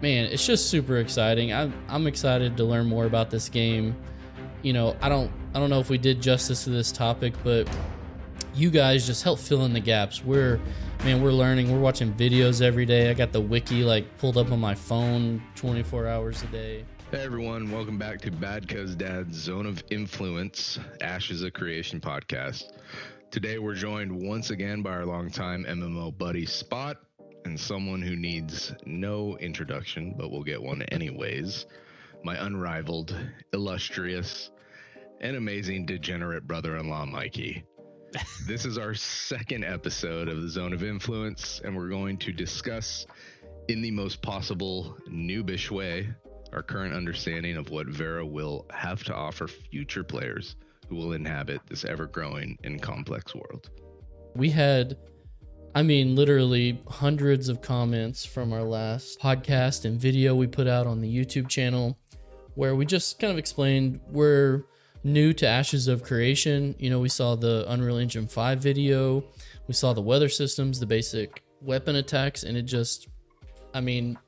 man, it's just super exciting. I'm I'm excited to learn more about this game. You know, I don't I don't know if we did justice to this topic, but you guys just help fill in the gaps. We're man, we're learning. We're watching videos every day. I got the wiki like pulled up on my phone 24 hours a day. Hey everyone, welcome back to Bad Cuz Dad's Zone of Influence, Ashes of Creation podcast. Today we're joined once again by our longtime MMO buddy Spot and someone who needs no introduction, but we'll get one anyways. My unrivaled, illustrious, and amazing degenerate brother in law, Mikey. this is our second episode of the Zone of Influence, and we're going to discuss, in the most possible noobish way, our current understanding of what Verra will have to offer future players who will inhabit this ever growing and complex world. We had, I mean, literally hundreds of comments from our last podcast and video we put out on the YouTube channel where we just kind of explained we're new to Ashes of Creation. You know, we saw the Unreal Engine 5 video, we saw the weather systems, the basic weapon attacks, and it just, I mean,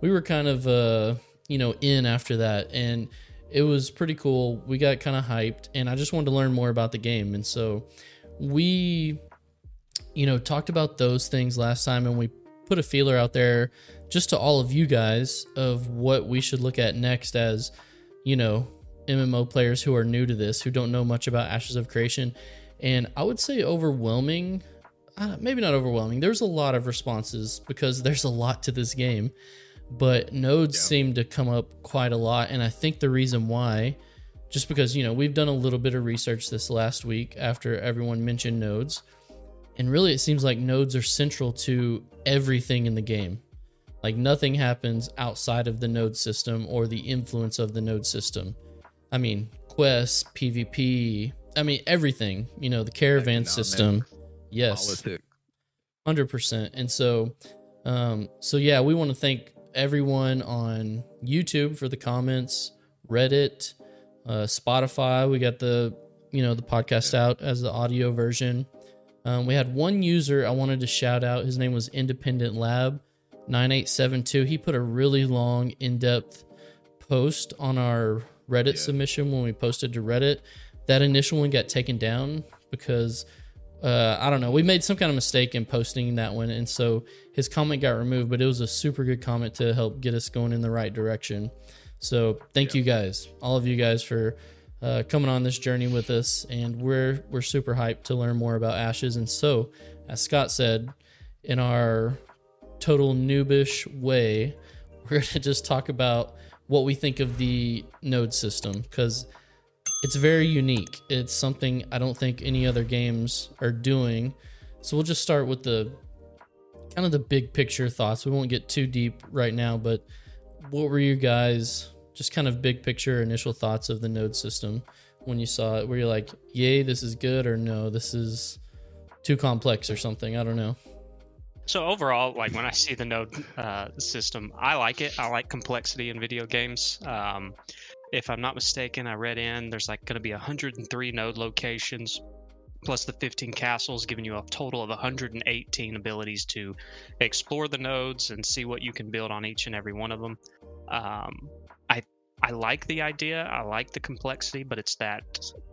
we were kind of, uh, you know, in after that. And it was pretty cool. We got kind of hyped, and I just wanted to learn more about the game. And so we, you know, talked about those things last time, and we put a feeler out there just to all of you guys of what we should look at next as, you know, MMO players who are new to this, who don't know much about Ashes of Creation. And I would say overwhelming, uh, maybe not overwhelming. There's a lot of responses because there's a lot to this game but nodes yeah. seem to come up quite a lot and i think the reason why just because you know we've done a little bit of research this last week after everyone mentioned nodes and really it seems like nodes are central to everything in the game like nothing happens outside of the node system or the influence of the node system i mean quests pvp i mean everything you know the caravan Economic, system yes politics. 100% and so um so yeah we want to thank everyone on YouTube for the comments, Reddit, uh, Spotify. We got the you know the podcast out as the audio version. Um, we had one user I wanted to shout out. His name was Independent Lab 9872. He put a really long, in depth post on our Reddit yeah. submission when we posted to Reddit. That initial one got taken down because uh, I don't know. We made some kind of mistake in posting that one, and so his comment got removed. But it was a super good comment to help get us going in the right direction. So thank yeah. you guys, all of you guys, for uh, coming on this journey with us, and we're we're super hyped to learn more about Ashes. And so, as Scott said, in our total noobish way, we're gonna just talk about what we think of the node system because it's very unique. It's something I don't think any other games are doing. So we'll just start with the kind of the big picture thoughts. We won't get too deep right now, but what were you guys just kind of big picture initial thoughts of the node system when you saw it? Were you like, "Yay, this is good," or "No, this is too complex," or something? I don't know. So overall, like when I see the node uh, system, I like it. I like complexity in video games. Um, if I'm not mistaken, I read in there's like going to be 103 node locations plus the 15 castles, giving you a total of 118 abilities to explore the nodes and see what you can build on each and every one of them. Um, I like the idea, I like the complexity, but it's that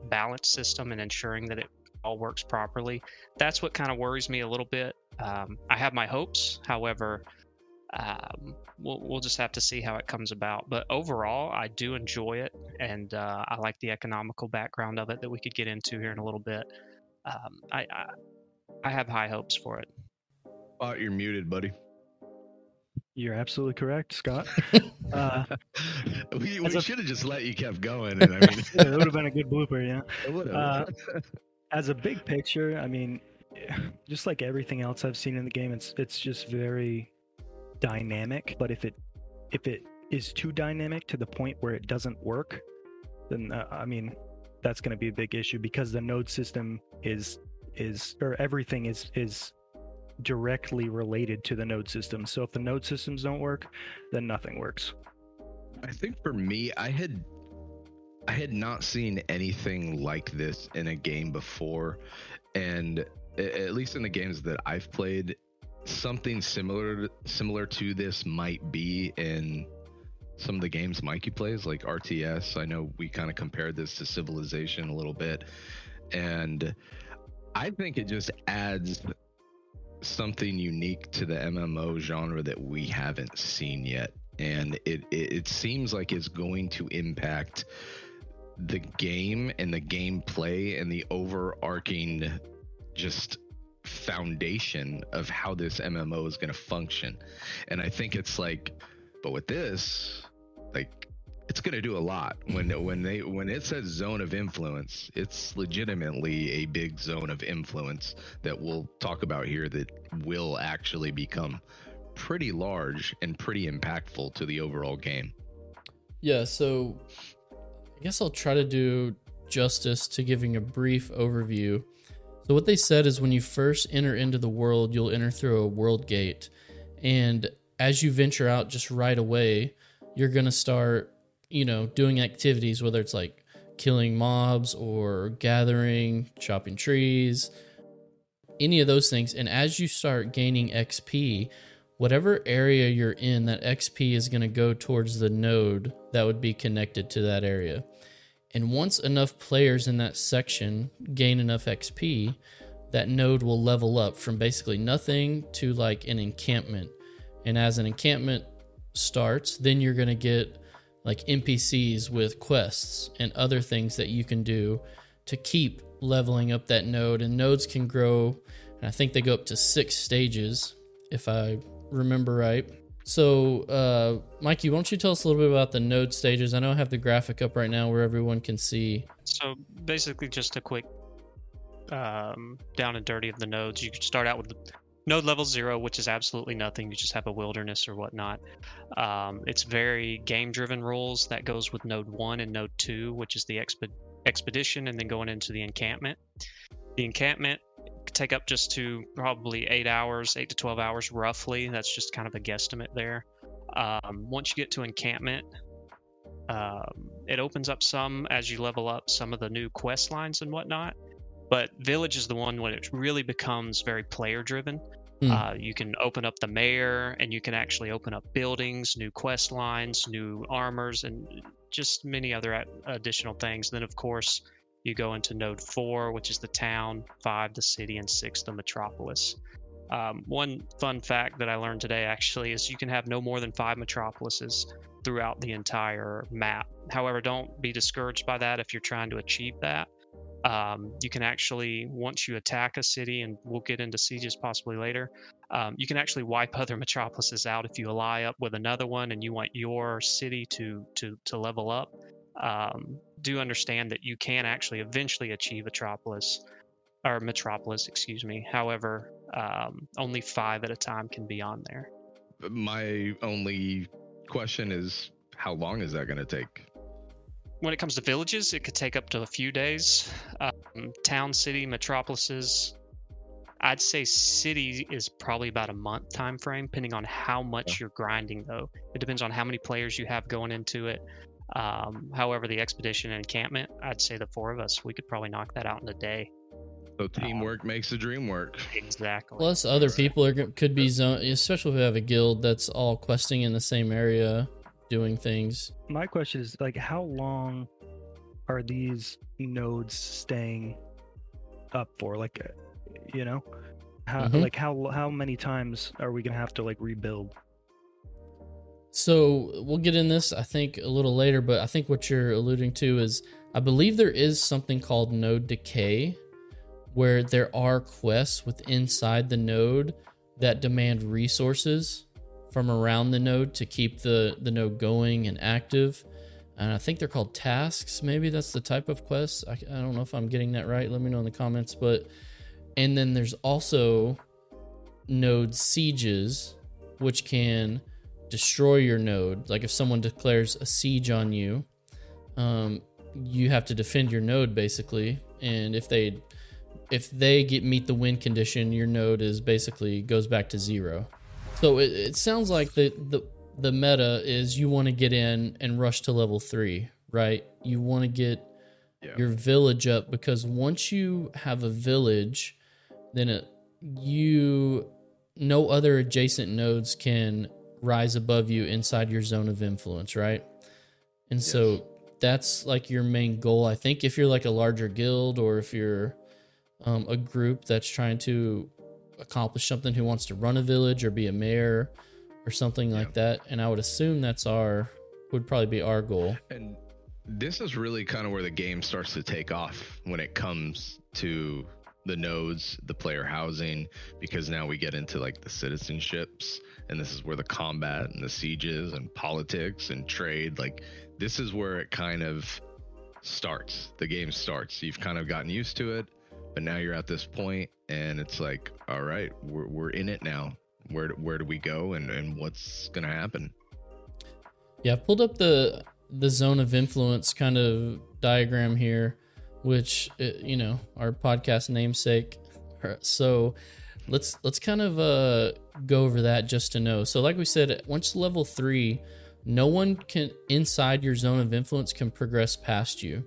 balance system and ensuring that it all works properly. That's what kind of worries me a little bit. Um, I have my hopes, however, um, we'll, we'll just have to see how it comes about. But overall, I do enjoy it, and uh, I like the economical background of it that we could get into here in a little bit. Um, I, I, I have high hopes for it. Oh, you're muted, buddy. You're absolutely correct, Scott. Uh, we we should have just let you kept going. And I mean, yeah, it would have been a good blooper, yeah. Uh, as a big picture, I mean, just like everything else I've seen in the game, it's it's just very dynamic, but if it if it is too dynamic to the point where it doesn't work, then uh, I mean that's going to be a big issue because the node system is is or everything is is directly related to the node system. So if the node systems don't work, then nothing works. I think for me, I had I had not seen anything like this in a game before, and at least in the games that I've played, something similar similar to this might be in some of the games Mikey plays, like RTS. I know we kind of compared this to Civilization a little bit, and I think it just adds something unique to the MMO genre that we haven't seen yet, and it it, it seems like it's going to impact the game and the gameplay and the overarching just foundation of how this MMO is going to function. And I think it's like, but with this, like, it's going to do a lot. When mm-hmm. when they when it says zone of influence it's legitimately a big zone of influence that we'll talk about here that will actually become pretty large and pretty impactful to the overall game. Yeah so i guess i'll try to do justice to giving a brief overview. So, what they said is when you first enter into the world, you'll enter through a world gate. And as you venture out just right away, you're going to start, you know, doing activities, whether it's like killing mobs or gathering, chopping trees, any of those things. And as you start gaining XP, whatever area you're in, that XP is going to go towards the node that would be connected to that area. And once enough players in that section gain enough XP, that node will level up from basically nothing to like an encampment. And as an encampment starts, then you're going to get like NPCs with quests and other things that you can do to keep leveling up that node. And nodes can grow, and I think they go up to six stages, if I remember right. So, uh, Mikey, why don't you tell us a little bit about the node stages? I know I have the graphic up right now where everyone can see. So, basically, just a quick um, down and dirty of the nodes. You start out with node level zero, which is absolutely nothing. You just have a wilderness or whatnot. Um, it's very game driven rules that goes with node one and node two, which is the exp- expedition, and then going into the encampment. The encampment take up just to probably eight hours, eight to 12 hours roughly. That's just kind of a guesstimate there. Um, once you get to encampment, um, it opens up some as you level up some of the new quest lines and whatnot. But village is the one when it really becomes very player driven. Mm. Uh, you can open up the mayor and you can actually open up buildings, new quest lines, new armors, and just many other additional things. Then, of course, you go into node four, which is the town, five, the city, and six, the metropolis. Um, one fun fact that I learned today actually is you can have no more than five metropolises throughout the entire map. However, don't be discouraged by that if you're trying to achieve that. Um, you can actually, once you attack a city, and we'll get into sieges possibly later, um, you can actually wipe other metropolises out if you ally up with another one and you want your city to to to level up um, do understand that you can actually eventually achieve Metropolis or Metropolis, excuse me. However, um, only five at a time can be on there. My only question is, how long is that going to take? When it comes to villages, it could take up to a few days. Um, town, city, metropolises. I'd say city is probably about a month time frame, depending on how much yeah. you're grinding. Though it depends on how many players you have going into it, um, however, the expedition and encampment, I'd say the four of us, we could probably knock that out in a day. So teamwork um, makes the dream work. Exactly. Plus, other people are could be zone, especially if we have a guild that's all questing in the same area, doing things. My question is like, how long are these nodes staying up for? Like, uh, you know, how mm-hmm. like how how many times are we gonna have to like rebuild? So we'll get in this, I think, a little later, but I think what you're alluding to is I believe there is something called node decay, where there are quests with inside the node that demand resources from around the node to keep the, the node going and active. And I think they're called tasks. Maybe that's the type of quest. I, I don't know if I'm getting that right. Let me know in the comments. But and then there's also node sieges, which can destroy your node. Like if someone declares a siege on you, um, you have to defend your node basically. And if they if they get meet the win condition, your node is basically goes back to zero. So it, it sounds like the, the the meta is you want to get in and rush to level three, right? You want to get yeah. your village up because once you have a village, then it, you no other adjacent nodes can rise above you inside your zone of influence, right? And yes. so that's like your main goal. I think if you're like a larger guild or if you're um, a group that's trying to accomplish something who wants to run a village or be a mayor or something yeah. like that. And I would assume that's our would probably be our goal. And this is really kind of where the game starts to take off when it comes to the nodes, the player housing, because now we get into like the citizenships, and this is where the combat and the sieges and politics and trade, like this is where it kind of starts. The game starts. You've kind of gotten used to it, but now you're at this point, and it's like, all right, we're we're in it now. Where where do we go, and and what's gonna happen? Yeah, I've pulled up the the zone of influence kind of diagram here, which uh, you know our podcast namesake. So let's let's kind of uh, go over that just to know. So like we said, once level three, no one can inside your zone of influence can progress past you.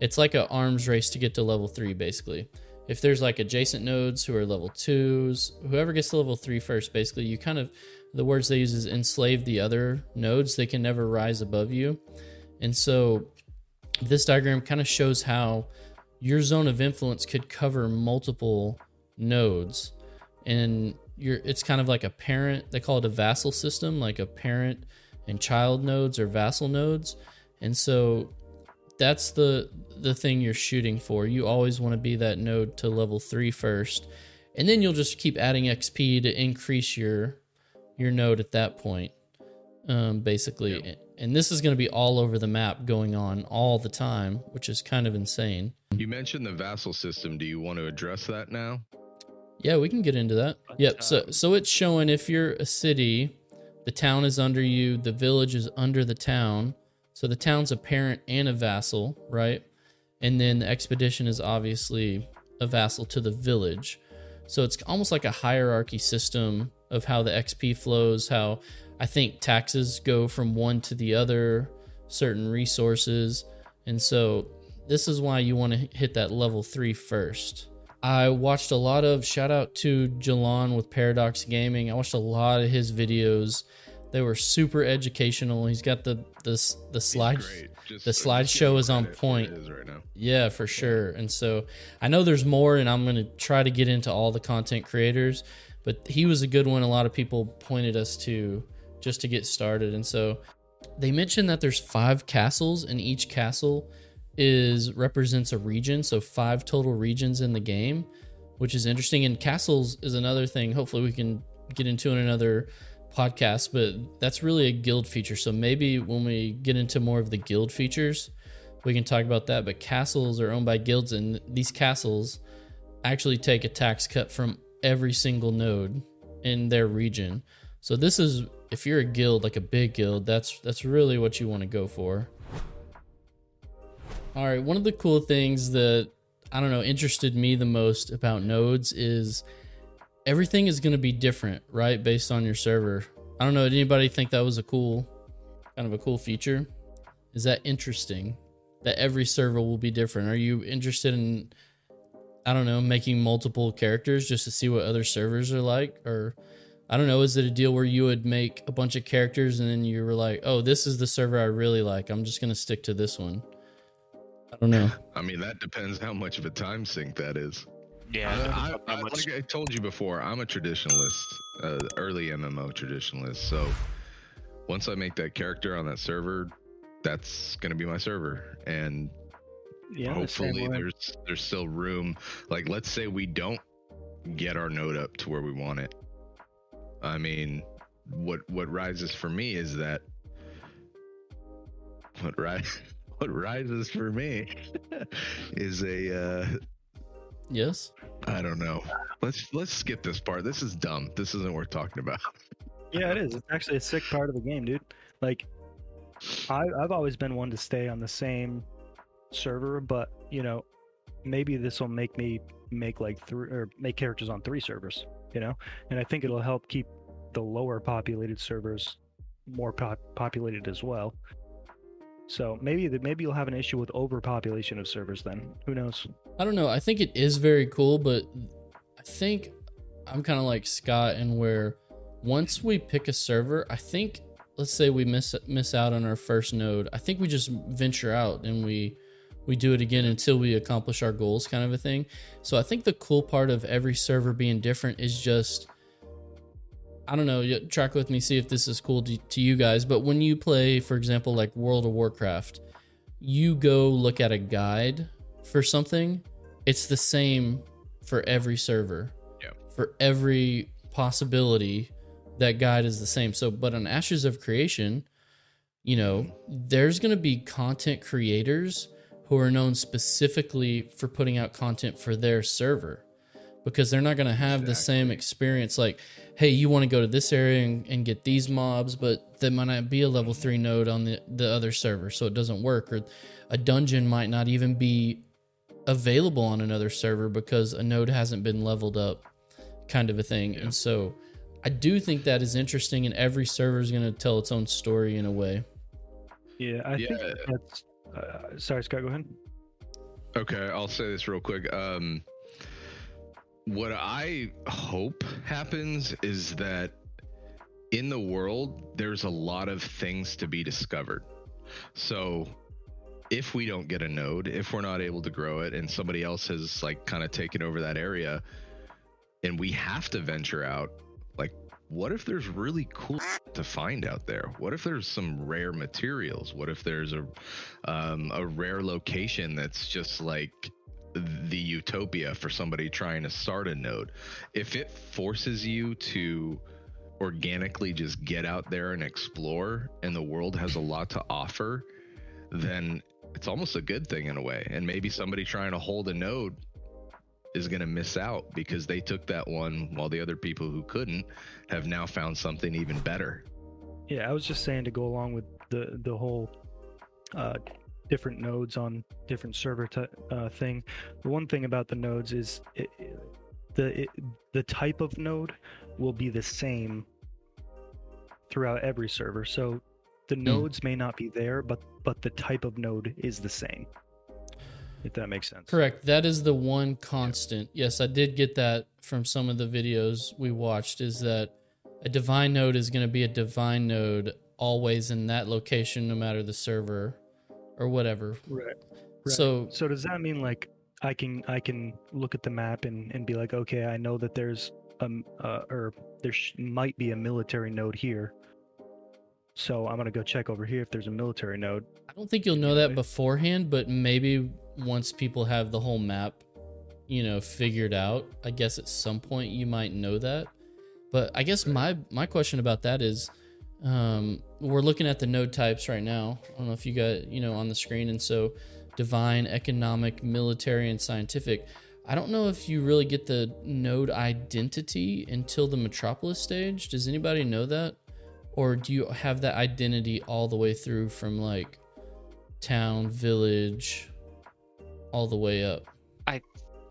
It's like an arms race to get to level three, basically. If there's like adjacent nodes who are level twos, whoever gets to level three first, basically, you kind of the words they use is enslave the other nodes. They can never rise above you. And so this diagram kind of shows how your zone of influence could cover multiple nodes. And you're it's kind of like a parent, they call it a vassal system, like a parent and child nodes or vassal nodes. And so that's the the thing you're shooting for. You always want to be that node to level three first. And then you'll just keep adding XP to increase your your node at that point, um, basically. Yeah. And this is going to be all over the map going on all the time, which is kind of insane. You mentioned the vassal system. Do you want to address that now? Yeah, we can get into that. Yep. So so it's showing if you're a city, the town is under you, the village is under the town. So the town's a parent and a vassal, right? And then the expedition is obviously a vassal to the village. So it's almost like a hierarchy system of how the XP flows, how I think taxes go from one to the other, certain resources. And so this is why you want to hit that level three first. I watched a lot of shout out to Jalon with Paradox Gaming. I watched a lot of his videos. They were super educational. He's got the the the slide the slideshow is on point. Right yeah, for sure. And so I know there's more, and I'm gonna try to get into all the content creators but he was a good one. A lot of people pointed us to just to get started. And so they mentioned that there's five castles, and each castle is represents a region. So five total regions in the game, which is interesting. And castles is another thing. Hopefully, we can get into in another podcast. But that's really a guild feature. So maybe when we get into more of the guild features, we can talk about that. But castles are owned by guilds, and these castles actually take a tax cut from every single node in their region. So this is if you're a guild like a big guild, that's that's really what you want to go for. All right, one of the cool things that I don't know interested me the most about nodes is everything is going to be different, right, based on your server. I don't know, did anybody think that was a cool kind of a cool feature? Is that interesting that every server will be different? Are you interested in I don't know, making multiple characters just to see what other servers are like? Or I don't know, is it a deal where you would make a bunch of characters and then you were like, oh, this is the server I really like. I'm just going to stick to this one. I don't know. I mean, that depends how much of a time sink that is. Yeah. I, I, I, like I told you before, I'm a traditionalist, uh, early MMO traditionalist. So once I make that character on that server, that's going to be my server. And yeah, hopefully there's there's still room. Like let's say we don't get our node up to where we want it. I mean, what what rises for me is that what rise what rises for me is a uh yes? I don't know. Let's let's skip this part. This is dumb. This isn't worth talking about. Yeah it is. It's actually a sick part of the game dude. Like I, i've always been one to stay on the same server, but you know, maybe this will make me make like three or make characters on three servers, you know, and I think it'll help keep the lower populated servers more pop- populated as well. So maybe that maybe you'll have an issue with overpopulation of servers then. Who knows? I don't know. I think it is very cool, but I think I'm kind of like Scott, and where once we pick a server, I think let's say we miss miss out on our first node. I think we just venture out and we we do it again until we accomplish our goals, kind of a thing. So I think the cool part of every server being different is just I don't know, track with me, see if this is cool to, to, you guys. But when you play, for example, like World of Warcraft, you go look at a guide for something, it's the same for every server. Yeah. For every possibility, that guide is the same. So, but on Ashes of Creation, you know, there's going to be content creators who are known specifically for putting out content for their server because they're not going to have exactly. the same experience like hey you want to go to this area and, and, get these mobs but there might not be a level 3 node on the, the other server so it doesn't work or a dungeon might not even be available on another server because a node hasn't been leveled up kind of a thing yeah. and so i do think that is interesting and every server is going to tell its own story in a way yeah i yeah. think that's uh, sorry scott go ahead okay i'll say this real quick um what I hope happens is that in the world, there's a lot of things to be discovered. So if we don't get a node, if we're not able to grow it and somebody else has like kind of taken over that area and we have to venture out, like what if there's really cool to find out there? What if there's some rare materials? What if there's a um, a rare location that's just like the utopia for somebody trying to start a node. If it forces you to organically just get out there and explore and the world has a lot to offer, then it's almost a good thing in a way. And maybe somebody trying to hold a node is going to miss out because they took that one while the other people who couldn't have now found something even better. Yeah, I was just saying to go along with the the whole uh, different nodes on different server t- uh, thing. The one thing about the nodes is it, the it, the type of node will be the same throughout every server. So the mm. nodes may not be there, but but the type of node is the same. If that makes sense. Correct. That is the one constant. Yes, I did get that from some of the videos we watched. Is that a divine node is going to be a divine node always in that location, no matter the server or whatever. Right. right. So so does that mean like I can I can look at the map and and be like, okay, I know that there's um uh, or there sh- might be a military node here. So I'm gonna go check over here if there's a military node. I don't think you'll know that beforehand, but maybe once people have the whole map, you know, figured out, I guess at some point you might know that. But I guess my my question about that is, um, we're looking at the node types right now. I don't know if you got, you know, on the screen. And so divine, economic, military, and scientific. I don't know if you really get the node identity until the metropolis stage. Does anybody know that? Or do you have that identity all the way through from like town, village, all the way up? I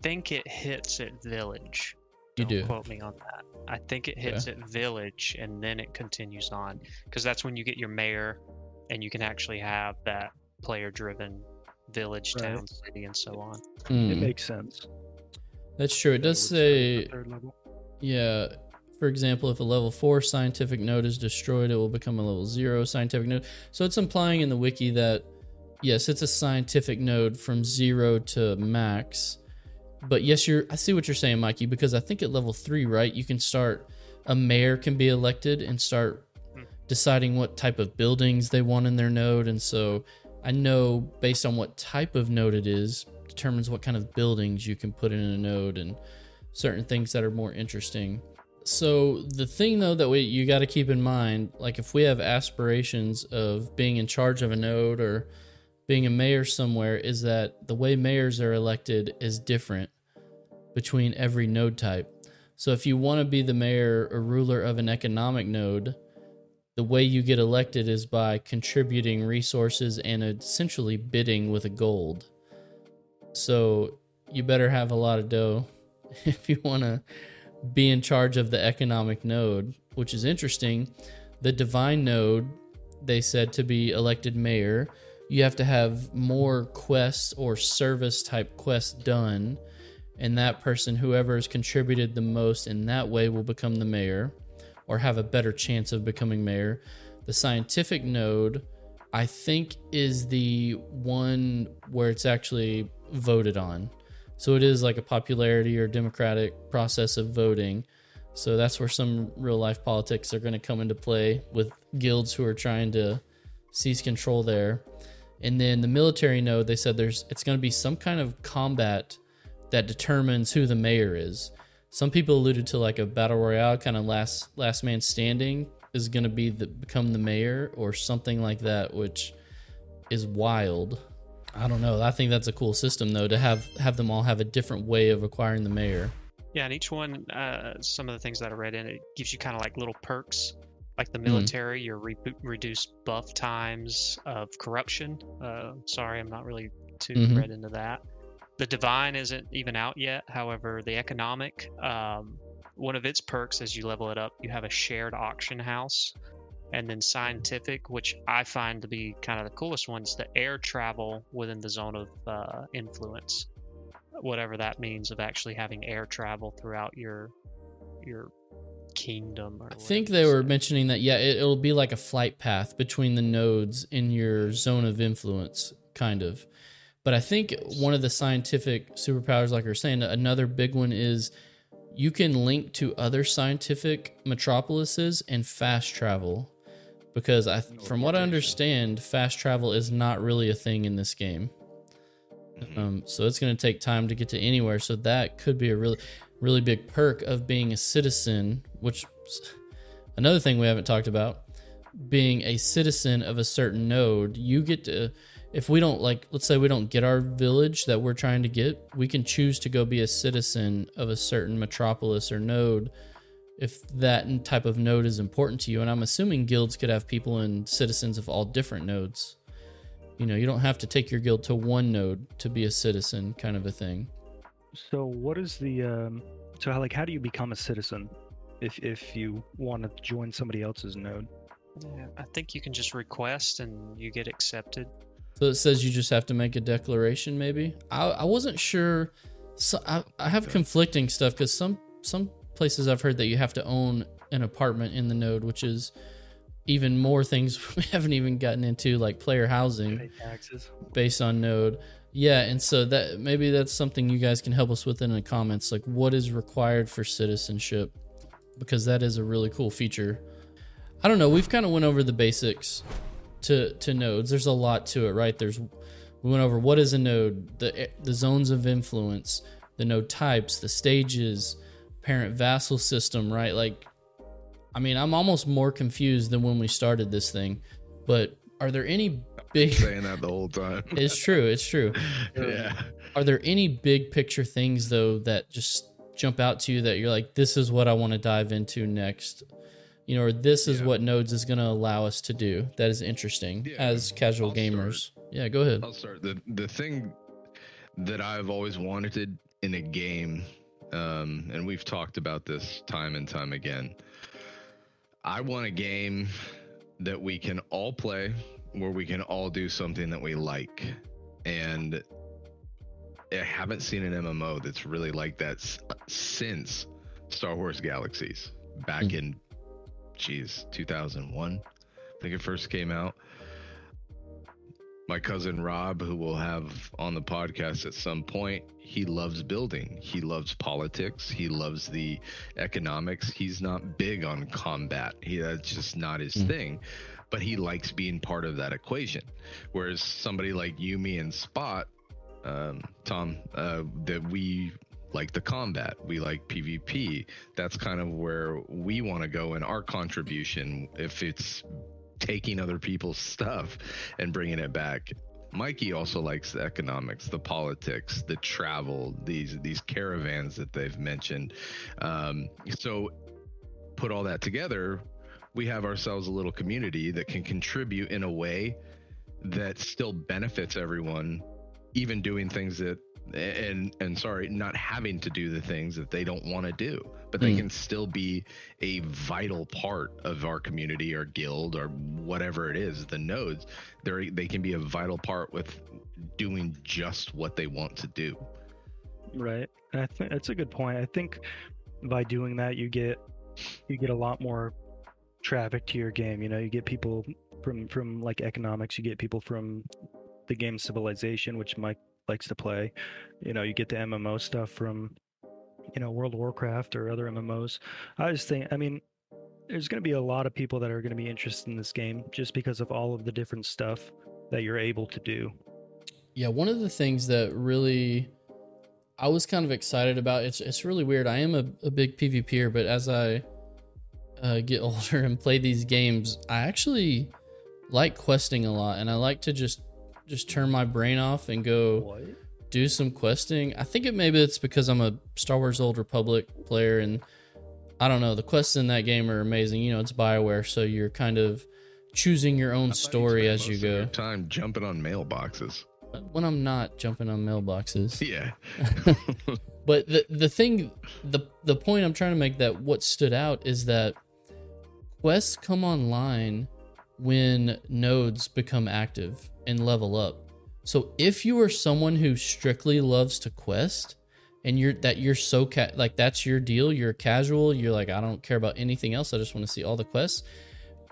think it hits at village. You don't do. Quote me on that. I think it hits okay. at village and then it continues on because that's when you get your mayor and you can actually have that player driven village, right. town, city, and so on. Mm. It makes sense. That's true. It does say, yeah. For example, if a level four scientific node is destroyed, it will become a level zero scientific node. So it's implying in the wiki that yes, it's a scientific node from zero to max but yes, you're. I see what you're saying, Mikey, because I think at level three, right, you can start. A mayor can be elected and start hmm. deciding what type of buildings they want in their node, and so I know based on what type of node it is determines what kind of buildings you can put in a node and certain things that are more interesting. So the thing though that we you got to keep in mind, like if we have aspirations of being in charge of a node or being a mayor somewhere is that the way mayors are elected is different between every node type. So if you want to be the mayor or ruler of an economic node, the way you get elected is by contributing resources and essentially bidding with a gold. So you better have a lot of dough if you want to be in charge of the economic node, which is interesting. The divine node, they said to be elected mayor, you have to have more quests or service type quests done and that person, whoever has contributed the most in that way, will become the mayor or have a better chance of becoming mayor. The scientific node, I think, is the one where it's actually voted on. So it is like a popularity or democratic process of voting. So that's where some real life politics are going to come into play with guilds who are trying to seize control there. And then the military node, they said there's it's going to be some kind of combat that determines who the mayor is. Some people alluded to like a battle royale kind of last last man standing is going to be the become the mayor or something like that, which is wild. I don't know. I think that's a cool system though to have have them all have a different way of acquiring the mayor. Yeah, and each one, uh, some of the things that I read in it gives you kind of like little perks. Like the military, mm-hmm. your re- reduced buff times of corruption. Uh, sorry, I'm not really too mm-hmm. read into that. The divine isn't even out yet. However, the economic, um, one of its perks as you level it up, you have a shared auction house. And then scientific, which I find to be kind of the coolest one, is the air travel within the zone of uh, influence whatever that means of actually having air travel throughout your your kingdom I think they were mentioning that yeah it, will be like a flight path between the nodes in your zone of influence kind of but I think one of the scientific superpowers like you're saying another big one is you can link to other scientific metropolises and fast travel because I from what I understand fast travel is not really a thing in this game Mm-hmm. Um, so it's going to take time to get to anywhere. So that could be a really, really big perk of being a citizen, which another thing we haven't talked about being a citizen of a certain node. You get to, if we don't like, let's say we don't get our village that we're trying to get, we can choose to go be a citizen of a certain metropolis or node if that type of node is important to you. And I'm assuming guilds could have people and citizens of all different nodes. You know, you don't have to take your guild to one node to be a citizen, kind of a thing. So, what is the um, so how like how do you become a citizen if if you want to join somebody else's node? Yeah, I think you can just request and you get accepted. So it says you just have to make a declaration. Maybe I, I wasn't sure. So I, I have conflicting stuff because some some places I've heard that you have to own an apartment in the node, which is even more things we haven't even gotten into, like player housing based on Node. Yeah, and so that maybe that's something you guys can help us with in the comments. Like, what is required for citizenship? Because that is a really cool feature. I don't know. We've kind of went over the basics to to nodes. There's a lot to it, right? There's we went over what is a node, the the zones of influence, the node types, the stages, parent vassal system, right? Like I mean, I'm almost more confused than when we started this thing. But are there any big saying that the whole time? it's true. It's true. yeah. Are there any big picture things though that just jump out to you that you're like, this is what I want to dive into next? You know, or this is yeah. what Nodes is going to allow us to do. That is interesting yeah. as casual I'll gamers. Start. Yeah, go ahead. I'll start. The the thing that I've always wanted in a game, um, and we've talked about this time and time again, I want a game that we can all play where we can all do something that we like. And I haven't seen an MMO that's really like that since Star Wars Galaxies back mm. in, geez, 2001. I think it first came out my cousin Rob, who we'll have on the podcast at some point, he loves building. He loves politics. He loves the economics. He's not big on combat. He that's just not his mm. thing. But he likes being part of that equation. Whereas somebody like you, me, and Spot, um, Tom, uh, that we like the combat. We like PvP. That's kind of where we want to go in our contribution. If it's taking other people's stuff and bringing it back. Mikey also likes the economics, the politics, the travel, these these caravans that they've mentioned. Um, so put all that together, we have ourselves a little community that can contribute in a way that still benefits everyone, even doing things that and and sorry, not having to do the things that they don't want to do, but they mm. can still be a vital part of our community or guild or whatever it is. The nodes, they they can be a vital part with doing just what they want to do. Right. And I think that's a good point. I think by doing that you get you get a lot more traffic to your game. You know, you get people from from like economics, you get people from the game Civilization, which Mike likes to play. You know, you get the MMO stuff from you know World of Warcraft or other MMOs. I just think, I mean, there's going to be a lot of people that are going to be interested in this game just because of all of the different stuff that you're able to do. Yeah, one of the things that really I was kind of excited about it's it's really weird. I am a, a big PvPer, but as I uh, get older and play these games, I actually like questing a lot, and I like to just just turn my brain off and go what? do some questing. I think it maybe it's because I'm a Star Wars Old Republic player, and I don't know the quests in that game are amazing. You know, it's Bioware, so you're kind of choosing your own story as you go. time jumping on mailboxes. When I'm not jumping on mailboxes. Yeah. but the the thing the the point I'm trying to make that what stood out is that quests come online when nodes become active and level up. So if you are someone who strictly loves to quest and you're that you're so ca- like that's your deal, you're casual, you're like I don't care about anything else, I just want to see all the quests.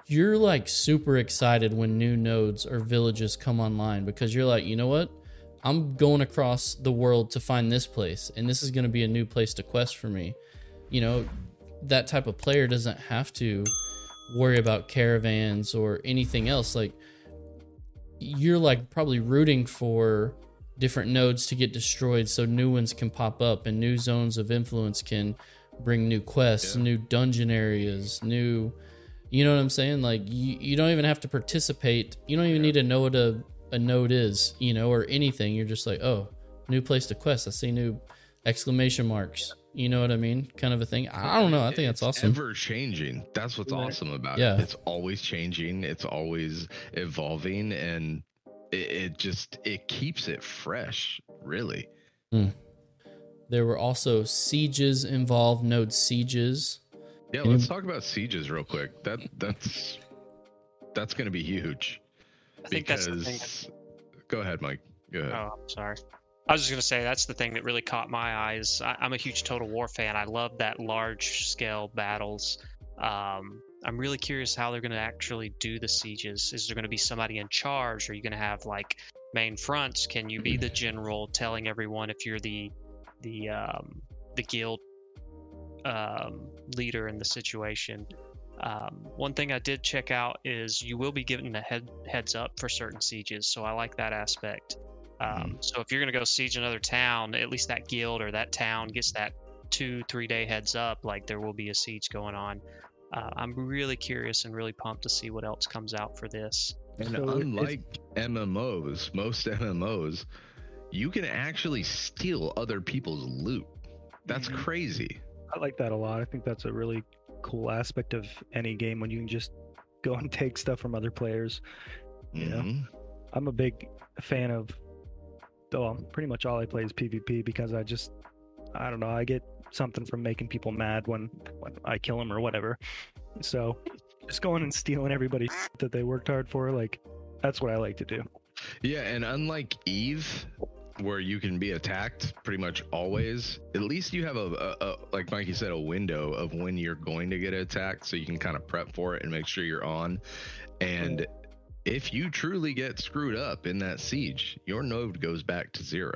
You're like super excited when new nodes or villages come online because you're like, you know what? I'm going across the world to find this place and this is going to be a new place to quest for me. You know, that type of player doesn't have to worry about caravans or anything else like you're like probably rooting for different nodes to get destroyed so new ones can pop up and new zones of influence can bring new quests, yeah. new dungeon areas, new you know what I'm saying? Like you, you don't even have to participate. You don't even yeah. need to know what a, a node is, you know, or anything. You're just like, oh, new place to quest. I see new exclamation marks. You know what I mean? Kind of a thing. I don't know. I think it's that's awesome. Ever changing. That's what's right. awesome about yeah. it. It's always changing. It's always evolving, and it, it just it keeps it fresh. Really. Mm. There were also sieges involved. Node sieges. Yeah, let's talk about sieges real quick. That that's that's going to be huge. I because go ahead, Mike. Go ahead. Oh, I'm sorry. I was just going to say that's the thing that really caught my eyes. I, am a huge Total War fan. I love that large scale battles. Um, I'm really curious how they're going to actually do the sieges. Is there going to be somebody in charge? Are you going to have like main fronts? Can you be the general telling everyone if you're the the um, the guild um, leader in the situation? Um, one thing I did check out is you will be given a head heads up for certain sieges, so I like that aspect. Um, mm-hmm. So if you're going to go siege another town, at least that guild or that town gets that two, three day heads up, like there will be a siege going on. Uh, I'm really curious and really pumped to see what else comes out for this. And so unlike MMOs, most MMOs, you can actually steal other people's loot. That's mm-hmm. crazy. I like that a lot. I think that's a really cool aspect of any game when you can just go and take stuff from other players. You mm-hmm. know, I'm a big fan of well, um, pretty much all I play is PvP because I just, I don't know, I get something from making people mad when, when I kill them or whatever. So just going and stealing everybody that they worked hard for, like, that's what I like to do. Yeah, and unlike Eve, where you can be attacked pretty much always, at least you have a, a, a, like Mikey said, a window of when you're going to get attacked, so you can kind of prep for it and make sure you're on. And if you truly get screwed up in that siege, your node goes back to 0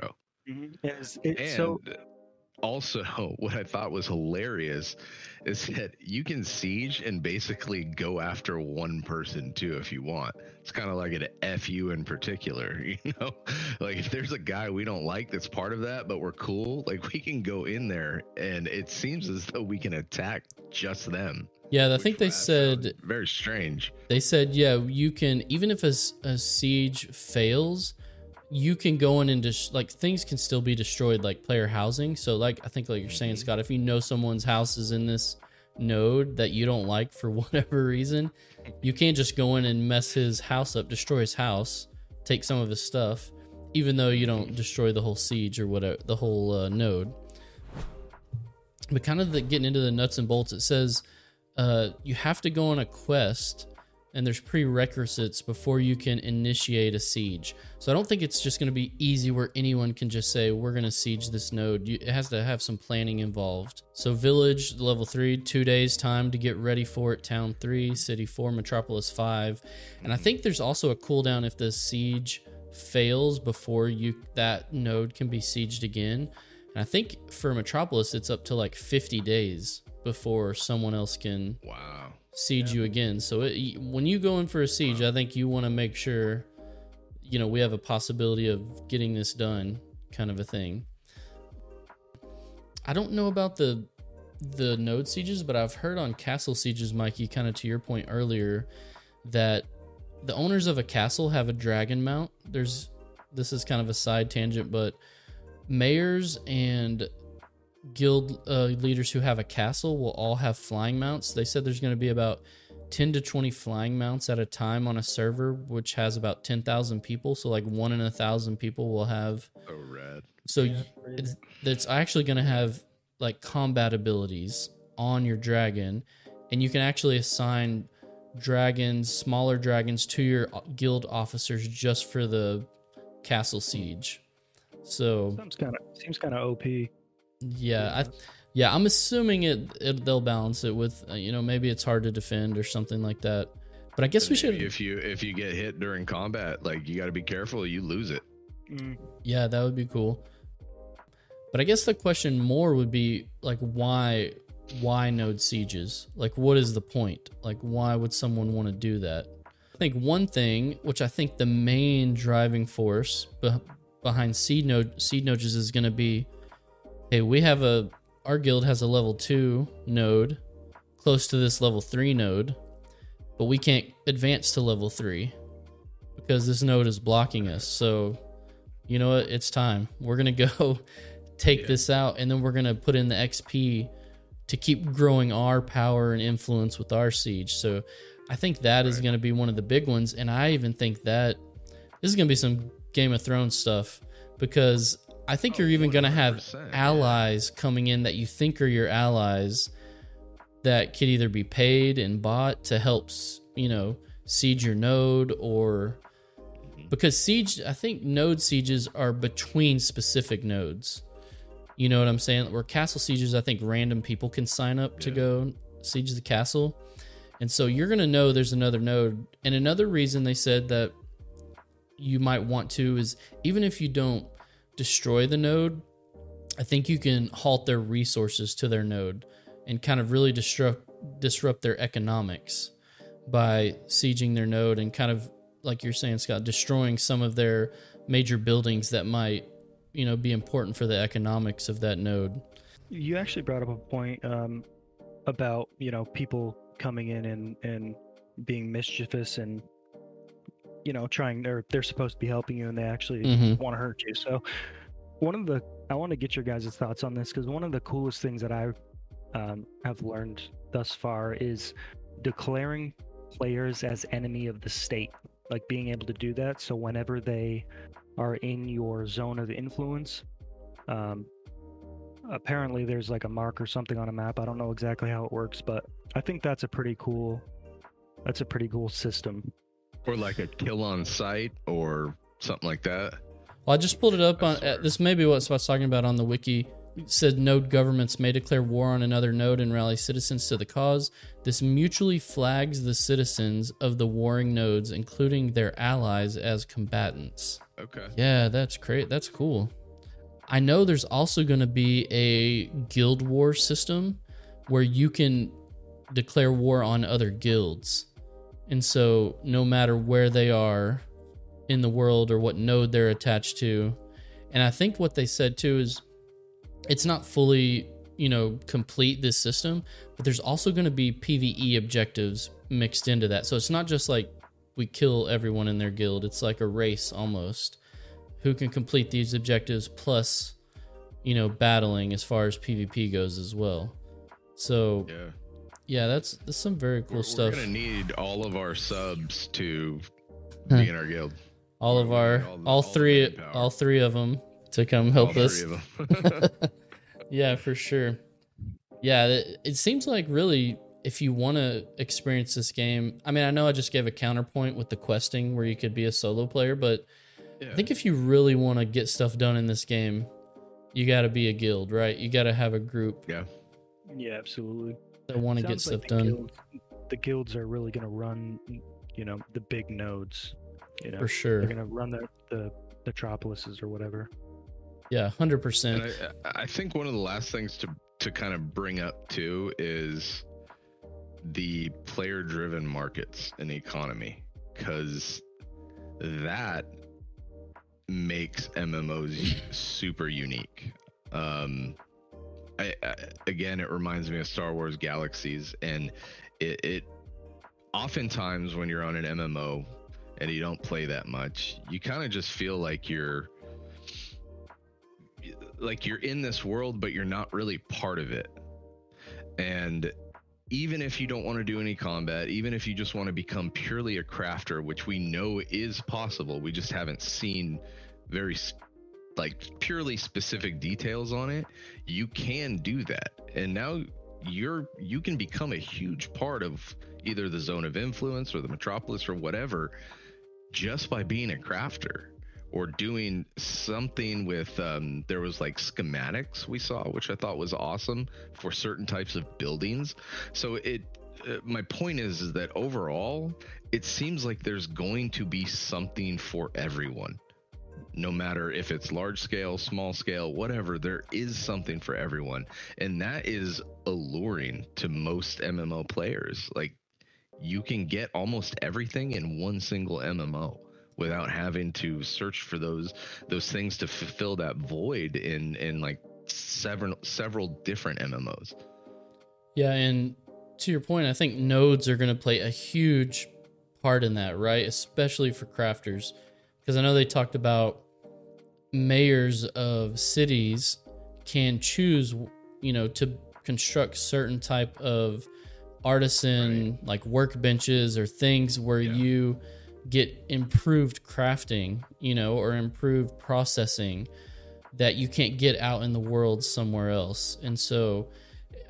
mm-hmm. Yes, and so also, what I thought was hilarious is that you can siege and basically go after one person too if you want. It's kind of like an FU in particular, you know? Like if there's a guy we don't like that's part of that, but we're cool, like we can go in there and it seems as though we can attack just them. Yeah, I think they said very strange. They said, yeah, you can even if a, a siege fails, you can go in and just like things can still be destroyed, like player housing. So, like I think, like you're saying, mm-hmm. Scott, if you know someone's house is in this node that you don't like for whatever reason, you can't just go in and mess his house up, destroy his house, take some of his stuff, even though you don't destroy the whole siege or whatever, the whole uh, node. But kind of the, getting into the nuts and bolts, it says uh, you have to go on a quest and there's prerequisites before you can initiate a siege. So I don't think it's just going to be easy where anyone can just say we're going to siege this node. You, it has to have some planning involved. So village level 3, 2 days time to get ready for it. Town 3, city 4, metropolis 5. And I think there's also a cooldown if the siege fails before you that node can be sieged again. And I think for metropolis it's up to like 50 days before someone else can Wow. siege you again. So it, when you go in for a siege, I think you want to make sure, you know, we have a possibility of getting this done, kind of a thing. I don't know about the the node sieges, but I've heard on castle sieges, Mikey, kind of to your point earlier, that the owners of a castle have a dragon mount. There's this is kind of a side tangent, but mayors and guild uh, leaders who have a castle will all have flying mounts. They said there's going to be about 10 to 20 flying mounts at a time on a server, which has about 10,000 people. So, like, one in a thousand people will have. So rad. So, Yeah, it's, it's actually going to have like combat abilities on your dragon, and you can actually assign dragons, smaller dragons, to your guild officers just for the castle siege. So, Seems kind of seems kind of OP. yeah, I yeah, I'm assuming it, it they'll balance it with uh, you know maybe it's hard to defend or something like that. But I guess we should If you if you get hit during combat, like you got to be careful. You lose it. Mm, yeah, that would be cool. But I guess the question more would be like why why node sieges? Like what is the point? Like why would someone want to do that? I think one thing, which I think the main driving force be- behind seed node seed nodes is going to be hey, we have a our guild has a level 2 node close to this level 3 node, but we can't advance to level 3 because this node is blocking us. So, you know what? It's time. We're going to go take Yeah. this out and then we're going to put in the XP to keep growing our power and influence with our siege. So, I think that is Right. going to be one of the big ones and I even think that this is going to be some Game of Thrones stuff because I think Oh, you're even going to have 100%, yeah. allies coming in that you think are your allies that could either be paid and bought to help, you know, siege your node or because siege, I think node sieges are between specific nodes. You know what I'm saying? Where castle sieges, I think random people can sign up to go siege the castle. And so you're going to know there's another node. And another reason they said that you might want to is even if you don't destroy the node, I think you can halt their resources to their node and kind of really disrupt disrupt their economics by sieging their node and kind of like you're saying Scott destroying some of their major buildings that might you know be important for the economics of that node. You actually brought up a point um, about you know people coming in and and being mischievous and you know trying or they're supposed to be helping you and they actually Mhm. want to hurt you. So one of the I want to get your guys' thoughts on this because one of the coolest things that I um, have learned thus far is declaring players as enemy of the state, like being able to do that. So whenever they are in your zone of influence, um, apparently there's like a mark or something on a map. I don't know exactly how it works, but I think that's a pretty cool. That's a pretty cool system. Or like a kill on sight or something like that. Well, I just pulled it up on uh, this. May be what I was talking about on the wiki. It said node governments may declare war on another node and rally citizens to the cause. This mutually flags the citizens of the warring nodes, including their allies, as combatants. Okay. Yeah, that's great. That's cool. I know there's also going to be a guild war system where you can declare war on other guilds. And so, no matter where they are in the world or what node they're attached to, and I think what they said too is it's not fully, you know, complete this system, but there's also going to be PvE objectives mixed into that. So it's not just like we kill everyone in their guild, it's like a race almost who can complete these objectives plus you know battling as far as pvp goes as well so Yeah. Yeah that's that's some very cool We're, stuff we're gonna need all of our subs to be in our guild. all of our all all, all three all three of them to come help all us of them. yeah for sure yeah it, it seems like really if you want to experience this game, I mean, I know I just gave a counterpoint with the questing where you could be a solo player, but yeah. I think if you really want to get stuff done in this game, you got to be a guild, right? You got to have a group. Yeah. Yeah, absolutely. That want to get stuff like done. Guilds, the guilds are really going to run, you know, the big nodes. You know, for sure. They're going to run the the metropolises or whatever. Yeah, hundred percent. I, I think one of the last things to to kind of bring up too is the player driven markets and economy because that makes MMOs super unique. Um, I, again, it reminds me of Star Wars Galaxies, and it, it oftentimes when you're on an MMO and you don't play that much, you kind of just feel like you're like you're in this world, but you're not really part of it. And even if you don't want to do any combat, even if you just want to become purely a crafter, which we know is possible, we just haven't seen very like purely specific details on it, you can do that. And now you're you can become a huge part of either the zone of influence or the metropolis or whatever just by being a crafter or doing something with um, there was like schematics we saw which i thought was awesome for certain types of buildings so it uh, my point is is that overall it seems like there's going to be something for everyone no matter if it's large scale small scale whatever there is something for everyone and that is alluring to most mmo players like you can get almost everything in one single mmo without having to search for those those things to fulfill that void in in like several several different MMOs. Yeah, and to your point, I think nodes are going to play a huge part in that, right? Especially for crafters, because I know they talked about mayors of cities can choose, you know, to construct certain type of artisan right. like workbenches or things where yeah. you get improved crafting, you know, or improved processing that you can't get out in the world somewhere else. And so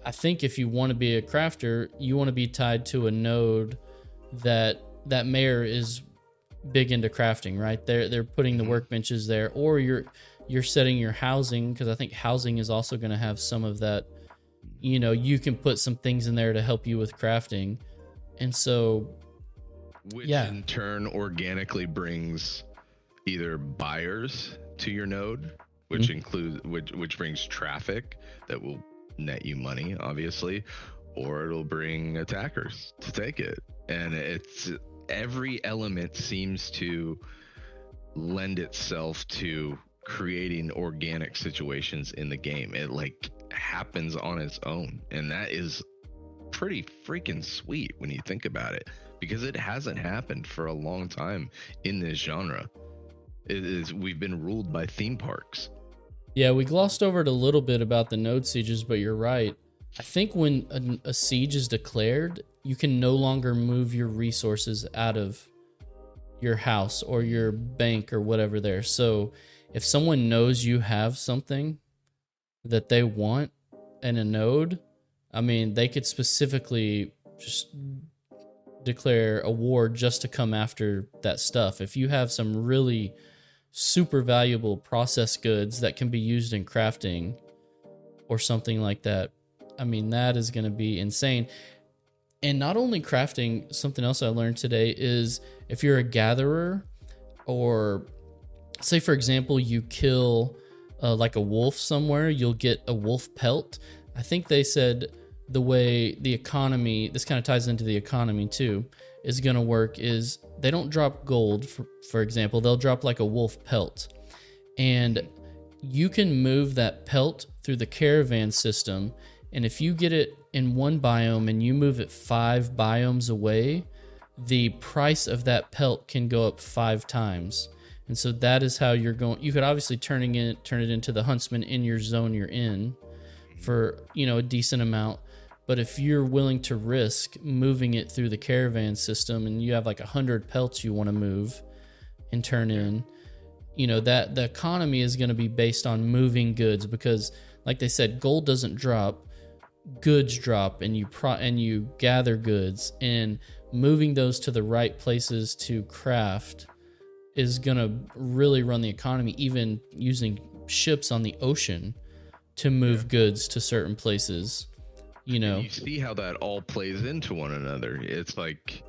I think if you want to be a crafter, you want to be tied to a node that that mayor is big into crafting, right? They're they're putting the mm-hmm. workbenches there or you're you're setting your housing because I think housing is also going to have some of that you know, you can put some things in there to help you with crafting. And so which yeah. in turn organically brings either buyers to your node, which mm-hmm. includes which which brings traffic that will net you money, obviously, or it'll bring attackers to take it. And it's every element seems to lend itself to creating organic situations in the game. It like happens on its own, and that is pretty freaking sweet when you think about it because it hasn't happened for a long time in this genre. It is we've been ruled by theme parks. Yeah, we glossed over it a little bit about the node sieges, but you're right. I think when a, a siege is declared, you can no longer move your resources out of your house or your bank or whatever there. So if someone knows you have something that they want in a node, I mean, they could specifically just declare a war just to come after that stuff. If you have some really super valuable process goods that can be used in crafting or something like that, I mean, that is going to be insane. And not only crafting, something else I learned today is if you're a gatherer or say, for example, you kill uh, like a wolf somewhere, you'll get a wolf pelt. I think they said the way the economy this kind of ties into the economy too is going to work is they don't drop gold for, for example they'll drop like a wolf pelt and you can move that pelt through the caravan system and if you get it in one biome and you move it five biomes away the price of that pelt can go up five times. And so that is how you're going you could obviously turning it turn it into the huntsman in your zone you're in for you know a decent amount. But if you're willing to risk moving it through the caravan system and you have like a hundred pelts you want to move and turn in, you know, that the economy is going to be based on moving goods because like they said, gold doesn't drop. Goods drop and you pro and you gather goods and moving those to the right places to craft is going to really run the economy even using ships on the ocean to move yeah. goods to certain places you know and you see how that all plays into one another it's like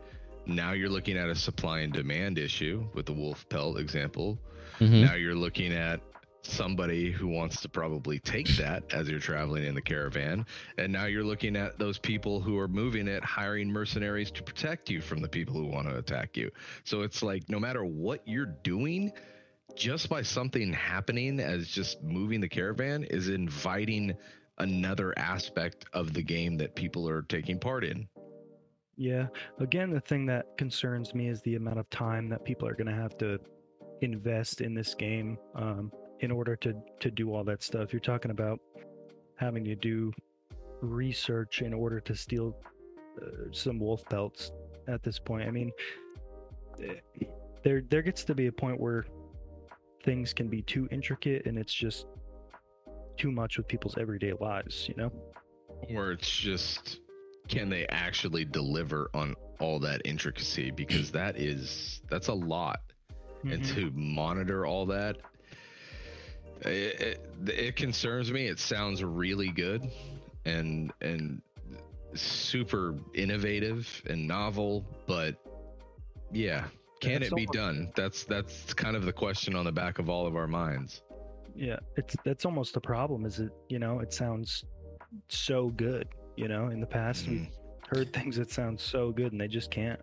now you're looking at a supply and demand issue with the wolf pelt example mm-hmm. now you're looking at somebody who wants to probably take that as you're traveling in the caravan. And now you're looking at those people who are moving it, hiring mercenaries to protect you from the people who want to attack you. So it's like no matter what you're doing, just by something happening as just moving the caravan is inviting another aspect of the game that people are taking part in. Yeah. Again, the thing that concerns me is the amount of time that people are going to have to invest in this game. Um, in order to to do all that stuff. You're talking about having to do research in order to steal uh, some wolf pelts at this point. I mean, there there gets to be a point where things can be too intricate and it's just too much with people's everyday lives, you know? Or it's just can they actually deliver on all that intricacy because that is that's a lot. Mm-hmm. And to monitor all that it, it, it concerns me. It sounds really good and and super innovative and novel, but yeah, can it be almost, done? That's that's kind of the question on the back of all of our minds. Yeah, it's that's almost the problem. Is it you know it sounds so good. You know, in the past mm. we've heard things that sound so good and they just can't.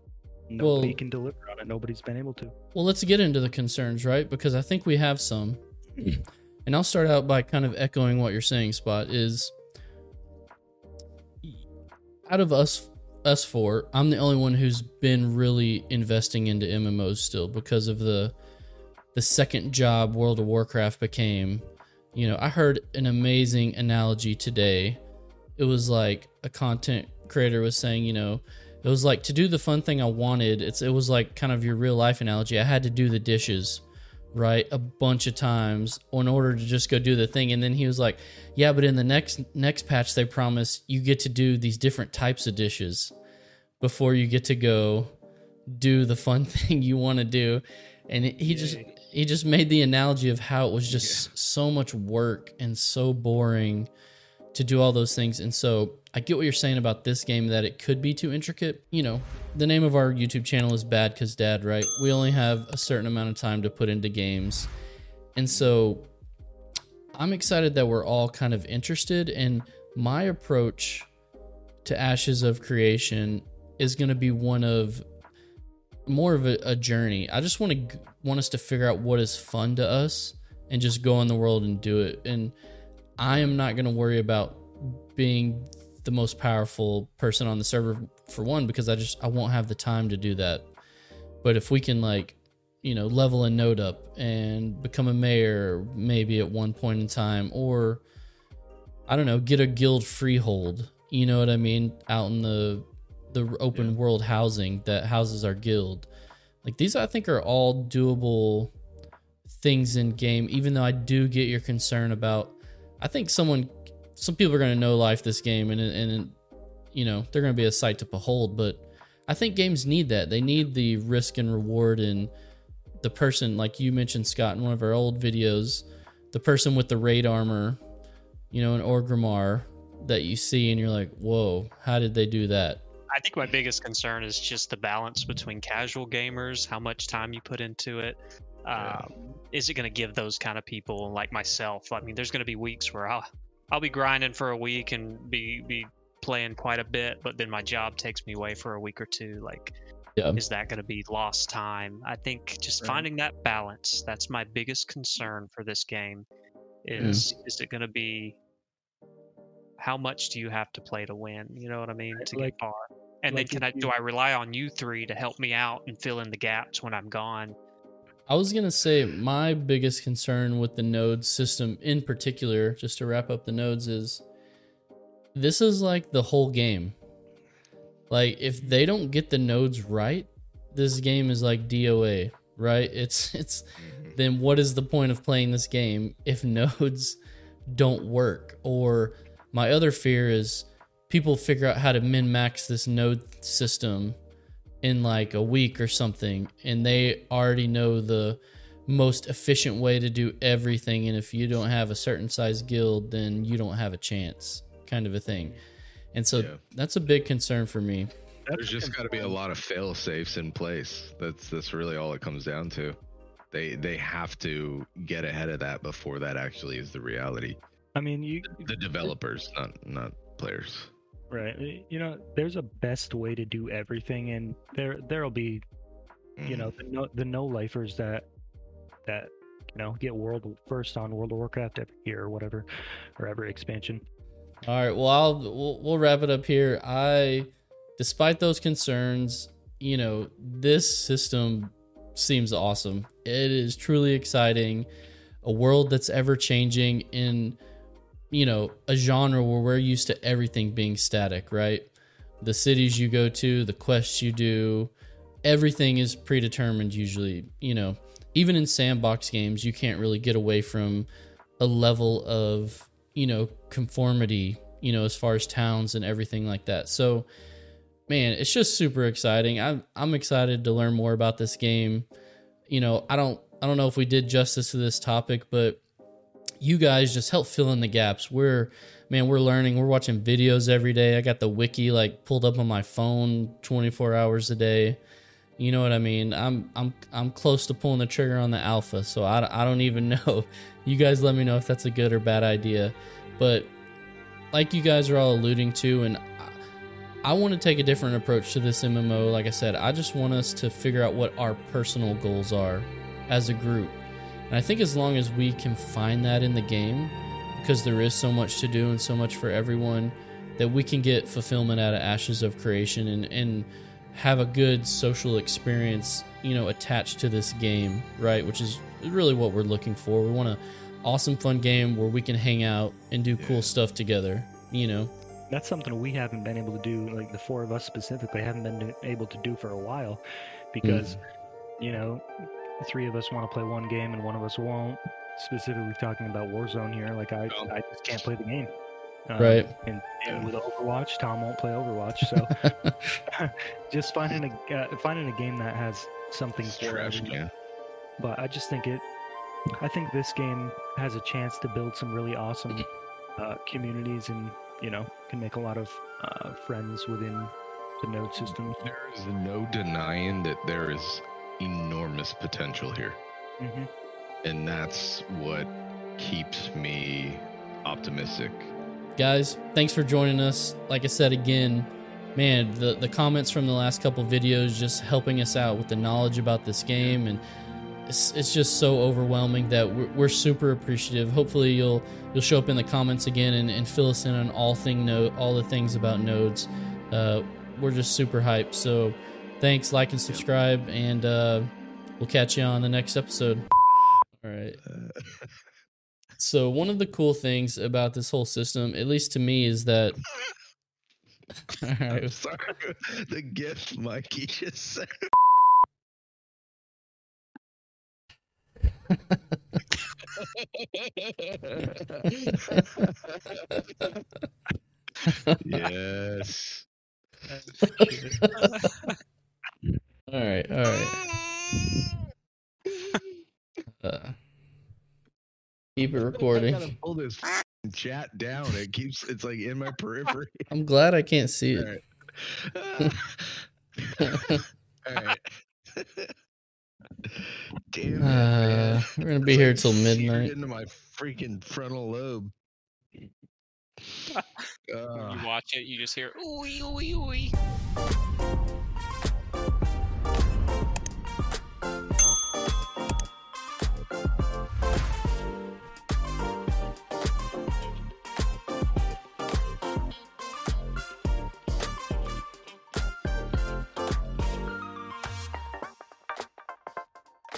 Nobody well, can deliver on it. Nobody's been able to. Well, let's get into the concerns, right? Because I think we have some and I'll start out by kind of echoing what you're saying, Scott, is out of us us four, I'm the only one who's been really investing into MMOs still because of the the second job World of Warcraft became. You know, I heard an amazing analogy today. It was like a content creator was saying, you know, it was like to do the fun thing I wanted. It's it was like kind of your real life analogy. I had to do the dishes right a bunch of times in order to just go do the thing. And then he was like yeah but in the next next patch they promise you get to do these different types of dishes before you get to go do the fun thing you want to do. And he just he just made the analogy of how it was just yeah. so much work and so boring to do all those things. And so I get what you're saying about this game that it could be too intricate. You know, the name of our YouTube channel is Bad Cuz Dad, right? We only have a certain amount of time to put into games. And so I'm excited that we're all kind of interested and my approach to Ashes of Creation is going to be one of more of a, a journey. I just want to want us to figure out what is fun to us and just go in the world and do it. And I am not going to worry about being the most powerful person on the server for one because I just I won't have the time to do that. But if we can like, you know, level a node up and become a mayor maybe at one point in time or I don't know, get a guild freehold, you know what I mean, out in the the open yeah. world housing that houses our guild. Like these I think are all doable things in game even though I do get your concern about I think someone some people are going to know life this game and and you know they're going to be a sight to behold but i think games need that. They need the risk and reward and the person like you mentioned scott in one of our old videos the person with the raid armor you know an orgrimmar that you see and you're like whoa how did they do that? I think my biggest concern is just the balance between casual gamers how much time you put into it. Um, is it going to give those kind of people like myself i mean there's going to be weeks where i'll I'll be grinding for a week and be be playing quite a bit, but then my job takes me away for a week or two. Like, yeah. is that going to be lost time? I think just right. finding that balance. That's my biggest concern for this game. Is mm. is it going to be? How much do you have to play to win? You know what I mean to like, get far. And like then can I do I rely on you three to help me out and fill in the gaps when I'm gone? I was gonna say my biggest concern with the node system in particular, just to wrap up the nodes, is this is like the whole game. Like if they don't get the nodes right, this game is like DOA, right? It's it's mm-hmm. then what is the point of playing this game if nodes don't work? Or my other fear is people figure out how to min max this node system in like a week or something and they already know the most efficient way to do everything and if you don't have a certain size guild then you don't have a chance kind of a thing. And so yeah. that's a big concern for me. There's just got to be a lot of fail safes in place. That's that's really all it comes down to. They they have to get ahead of that before that actually is the reality. I mean you the developers not not players Right. You know, there's a best way to do everything, and there there'll be, you know, mm. the no the no lifers that that you know get world first on World of Warcraft every year or whatever, or every expansion. All right. Well, I'll we'll, we'll wrap it up here. I, despite those concerns, you know, this system seems awesome. It is truly exciting. A world that's ever changing in you know, a genre where we're used to everything being static, right? The cities you go to, the quests you do, everything is predetermined usually. You know, even in sandbox games, you can't really get away from a level of, you know, conformity, you know, as far as towns and everything like that. So, man, it's just super exciting. I'm I'm excited to learn more about this game. You know, I don't I don't know if we did justice to this topic, but you guys just help fill in the gaps. We're man, we're learning. We're watching videos every day. I got the wiki like pulled up on my phone 24 hours a day. You know what I mean? I'm I'm I'm close to pulling the trigger on the alpha, so I, I don't even know. You guys let me know if that's a good or bad idea. But like you guys are all alluding to and I, I want to take a different approach to this MMO. Like I said, I just want us to figure out what our personal goals are as a group and I think as long as we can find that in the game, because there is so much to do and so much for everyone, that we can get fulfillment out of Ashes of Creation and, and have a good social experience, you know, attached to this game, right? Which is really what we're looking for. We want an awesome, fun game where we can hang out and do cool stuff together, you know? That's something we haven't been able to do, like the four of us specifically, haven't been able to do for a while because, mm. you know, the three of us want to play one game and one of us won't. Specifically talking about Warzone here, like I, I just can't play the game. Um, right. And, and, with Overwatch, Tom won't play Overwatch. So just finding a uh, finding a game that has something it's for trash, everyone. But I just think it. I think this game has a chance to build some really awesome uh, communities, and you know, can make a lot of uh, friends within the node system. There is no denying that there is enormous potential here. Mm-hmm. And that's what keeps me optimistic. Guys, thanks for joining us. Like I said again, man, the, the comments from the last couple videos just helping us out with the knowledge about this game and it's, it's just so overwhelming that we're, we're, super appreciative. Hopefully you'll you'll show up in the comments again and, and fill us in on all thing note all the things about nodes. Uh, we're just super hyped. So Thanks, like and subscribe, and uh, we'll catch you on the next episode. All right. So one of the cool things about this whole system, at least to me, is that. All right. I'm sorry. The gift Mikey just said. yes. All right, all right. Uh, keep it recording. I gotta pull this chat down. It keeps. It's like in my periphery. I'm glad I can't see it. All right. all right. Damn it, uh, we're gonna be here till midnight. Into my freaking frontal lobe. Uh. You watch it, you just hear ooey ooey ooey.